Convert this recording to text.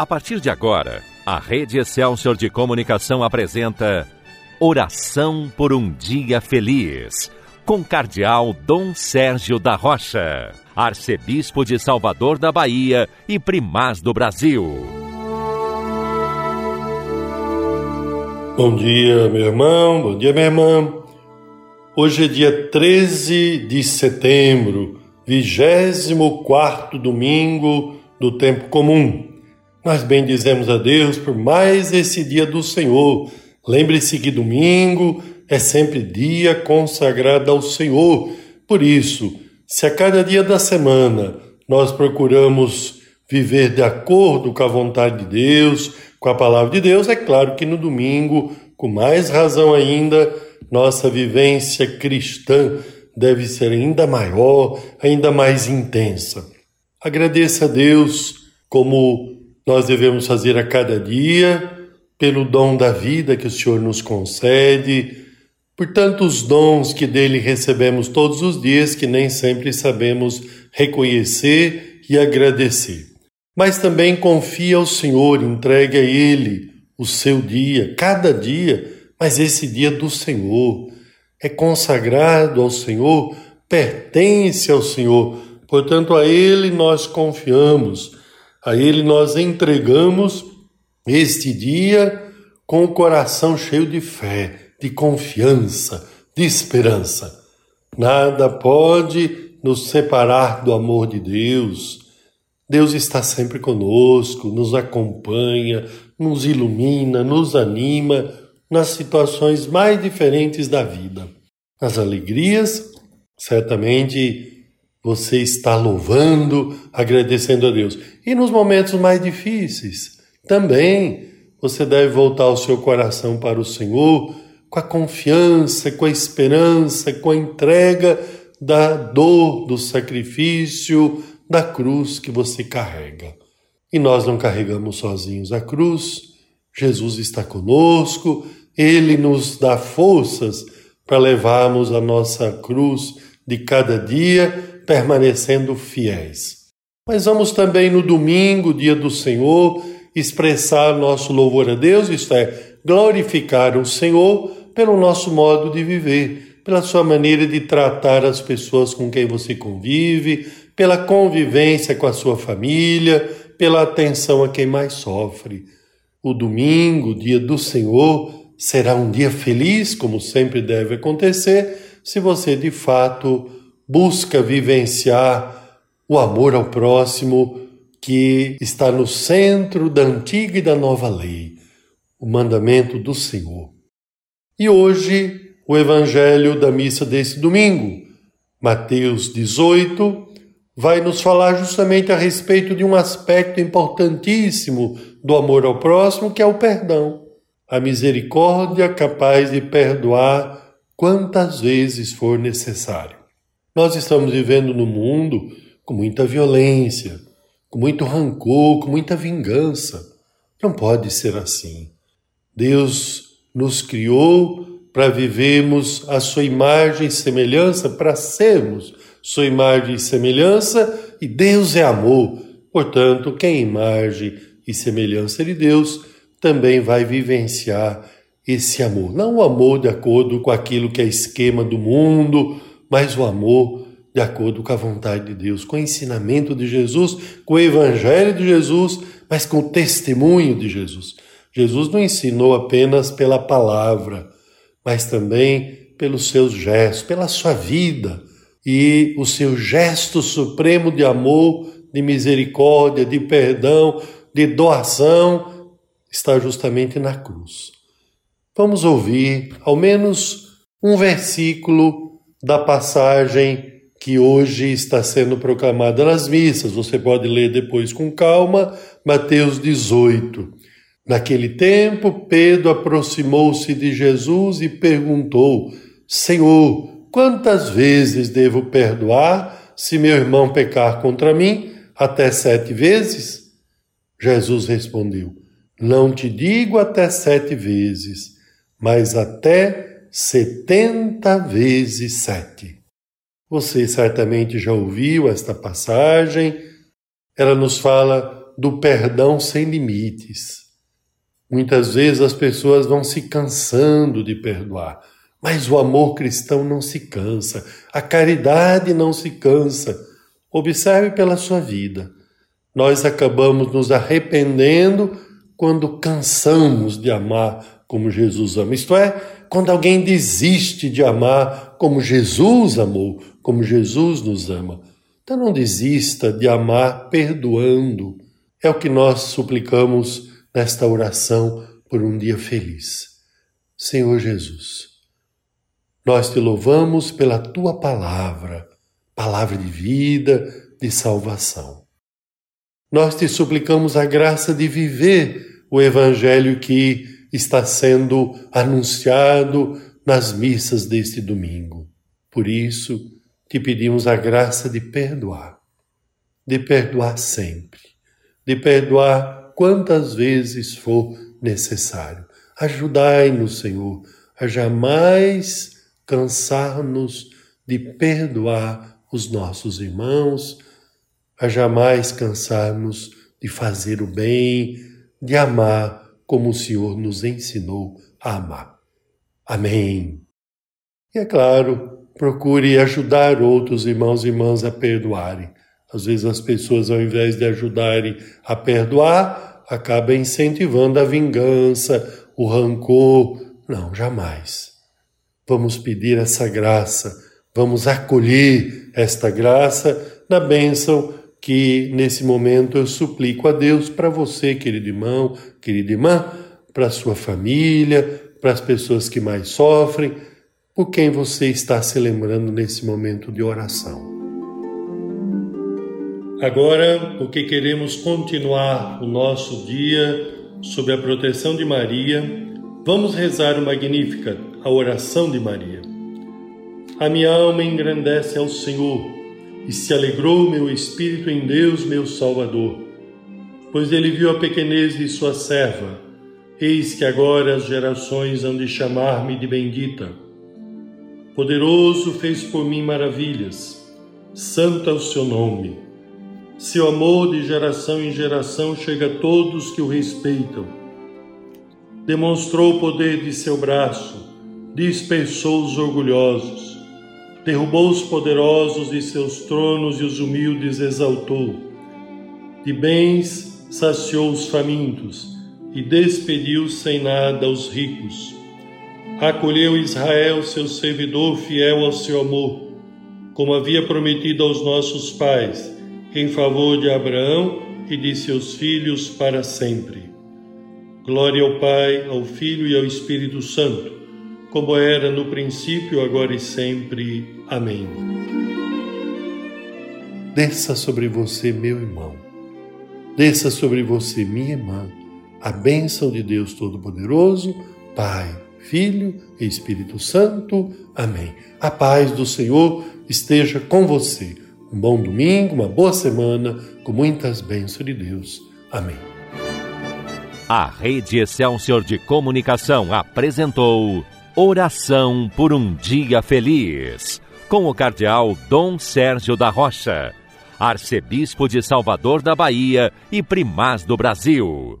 A partir de agora, a Rede Excelsior de Comunicação apresenta Oração por um Dia Feliz, com Cardeal Dom Sérgio da Rocha, Arcebispo de Salvador da Bahia e Primaz do Brasil. Bom dia, meu irmão, bom dia, minha irmã. Hoje é dia 13 de setembro, 24 domingo do tempo comum. Nós bendizemos a Deus por mais esse dia do Senhor. Lembre-se que domingo é sempre dia consagrado ao Senhor. Por isso, se a cada dia da semana nós procuramos viver de acordo com a vontade de Deus, com a palavra de Deus, é claro que no domingo, com mais razão ainda, nossa vivência cristã deve ser ainda maior, ainda mais intensa. Agradeça a Deus como nós devemos fazer a cada dia, pelo dom da vida que o Senhor nos concede, por tantos dons que dele recebemos todos os dias que nem sempre sabemos reconhecer e agradecer. Mas também confia ao Senhor, entregue a Ele o seu dia, cada dia, mas esse dia do Senhor é consagrado ao Senhor, pertence ao Senhor, portanto a Ele nós confiamos a Ele nós entregamos este dia com o coração cheio de fé, de confiança, de esperança. Nada pode nos separar do amor de Deus. Deus está sempre conosco, nos acompanha, nos ilumina, nos anima nas situações mais diferentes da vida. Nas alegrias, certamente você está louvando, agradecendo a Deus. E nos momentos mais difíceis, também você deve voltar o seu coração para o Senhor com a confiança, com a esperança, com a entrega da dor, do sacrifício, da cruz que você carrega. E nós não carregamos sozinhos a cruz, Jesus está conosco, ele nos dá forças para levarmos a nossa cruz de cada dia permanecendo fiéis. Mas vamos também no domingo, dia do Senhor, expressar nosso louvor a Deus, isto é, glorificar o Senhor pelo nosso modo de viver, pela sua maneira de tratar as pessoas com quem você convive, pela convivência com a sua família, pela atenção a quem mais sofre. O domingo, dia do Senhor, será um dia feliz, como sempre deve acontecer, se você de fato busca vivenciar o amor ao próximo que está no centro da antiga e da nova lei, o mandamento do Senhor. E hoje, o evangelho da missa desse domingo, Mateus 18, vai nos falar justamente a respeito de um aspecto importantíssimo do amor ao próximo, que é o perdão. A misericórdia capaz de perdoar quantas vezes for necessário. Nós estamos vivendo no mundo com muita violência, com muito rancor, com muita vingança. Não pode ser assim. Deus nos criou para vivermos a sua imagem e semelhança, para sermos sua imagem e semelhança, e Deus é amor. Portanto, quem é imagem e semelhança de Deus também vai vivenciar esse amor. Não o amor de acordo com aquilo que é esquema do mundo, mas o amor de acordo com a vontade de Deus, com o ensinamento de Jesus, com o evangelho de Jesus, mas com o testemunho de Jesus. Jesus não ensinou apenas pela palavra, mas também pelos seus gestos, pela sua vida e o seu gesto supremo de amor, de misericórdia, de perdão, de doação, está justamente na cruz. Vamos ouvir ao menos um versículo da passagem que hoje está sendo proclamada nas missas. Você pode ler depois com calma, Mateus 18. Naquele tempo, Pedro aproximou-se de Jesus e perguntou: Senhor, quantas vezes devo perdoar se meu irmão pecar contra mim? Até sete vezes? Jesus respondeu: Não te digo até sete vezes, mas até setenta vezes sete. Você certamente já ouviu esta passagem. Ela nos fala do perdão sem limites. Muitas vezes as pessoas vão se cansando de perdoar, mas o amor cristão não se cansa, a caridade não se cansa. Observe pela sua vida. Nós acabamos nos arrependendo quando cansamos de amar como Jesus ama. Isto é, quando alguém desiste de amar como Jesus amou, como Jesus nos ama. Então não desista de amar perdoando. É o que nós suplicamos nesta oração por um dia feliz. Senhor Jesus, nós te louvamos pela tua palavra, palavra de vida, de salvação. Nós te suplicamos a graça de viver o evangelho que está sendo anunciado nas missas deste domingo. Por isso, te pedimos a graça de perdoar, de perdoar sempre, de perdoar quantas vezes for necessário. Ajudai-nos, Senhor, a jamais cansar-nos de perdoar os nossos irmãos, a jamais cansarmos de fazer o bem, de amar como o Senhor nos ensinou a amar. Amém. E é claro, procure ajudar outros irmãos e irmãs a perdoarem. Às vezes as pessoas, ao invés de ajudarem a perdoar, acabam incentivando a vingança, o rancor. Não, jamais. Vamos pedir essa graça, vamos acolher esta graça na bênção que nesse momento eu suplico a Deus para você, querido irmão, querida irmã, para sua família, para as pessoas que mais sofrem por quem você está se lembrando nesse momento de oração. Agora, porque queremos continuar o nosso dia sob a proteção de Maria, vamos rezar o Magnífica, a oração de Maria. A minha alma engrandece ao Senhor e se alegrou meu espírito em Deus, meu Salvador, pois ele viu a pequenez de sua serva. Eis que agora as gerações hão de chamar-me de bendita. Poderoso fez por mim maravilhas, santo é o seu nome. Seu amor de geração em geração chega a todos que o respeitam. Demonstrou o poder de seu braço, dispersou os orgulhosos, derrubou os poderosos de seus tronos e os humildes exaltou. De bens saciou os famintos e despediu sem nada os ricos acolheu Israel, seu servidor fiel ao seu amor, como havia prometido aos nossos pais, em favor de Abraão e de seus filhos para sempre. Glória ao Pai, ao Filho e ao Espírito Santo, como era no princípio, agora e sempre. Amém. Desça sobre você, meu irmão, desça sobre você, minha irmã, a bênção de Deus Todo-Poderoso, Pai Filho e Espírito Santo. Amém. A paz do Senhor esteja com você. Um bom domingo, uma boa semana, com muitas bênçãos de Deus. Amém. A Rede Excelsior de Comunicação apresentou Oração por um Dia Feliz, com o Cardeal Dom Sérgio da Rocha, Arcebispo de Salvador da Bahia e Primaz do Brasil.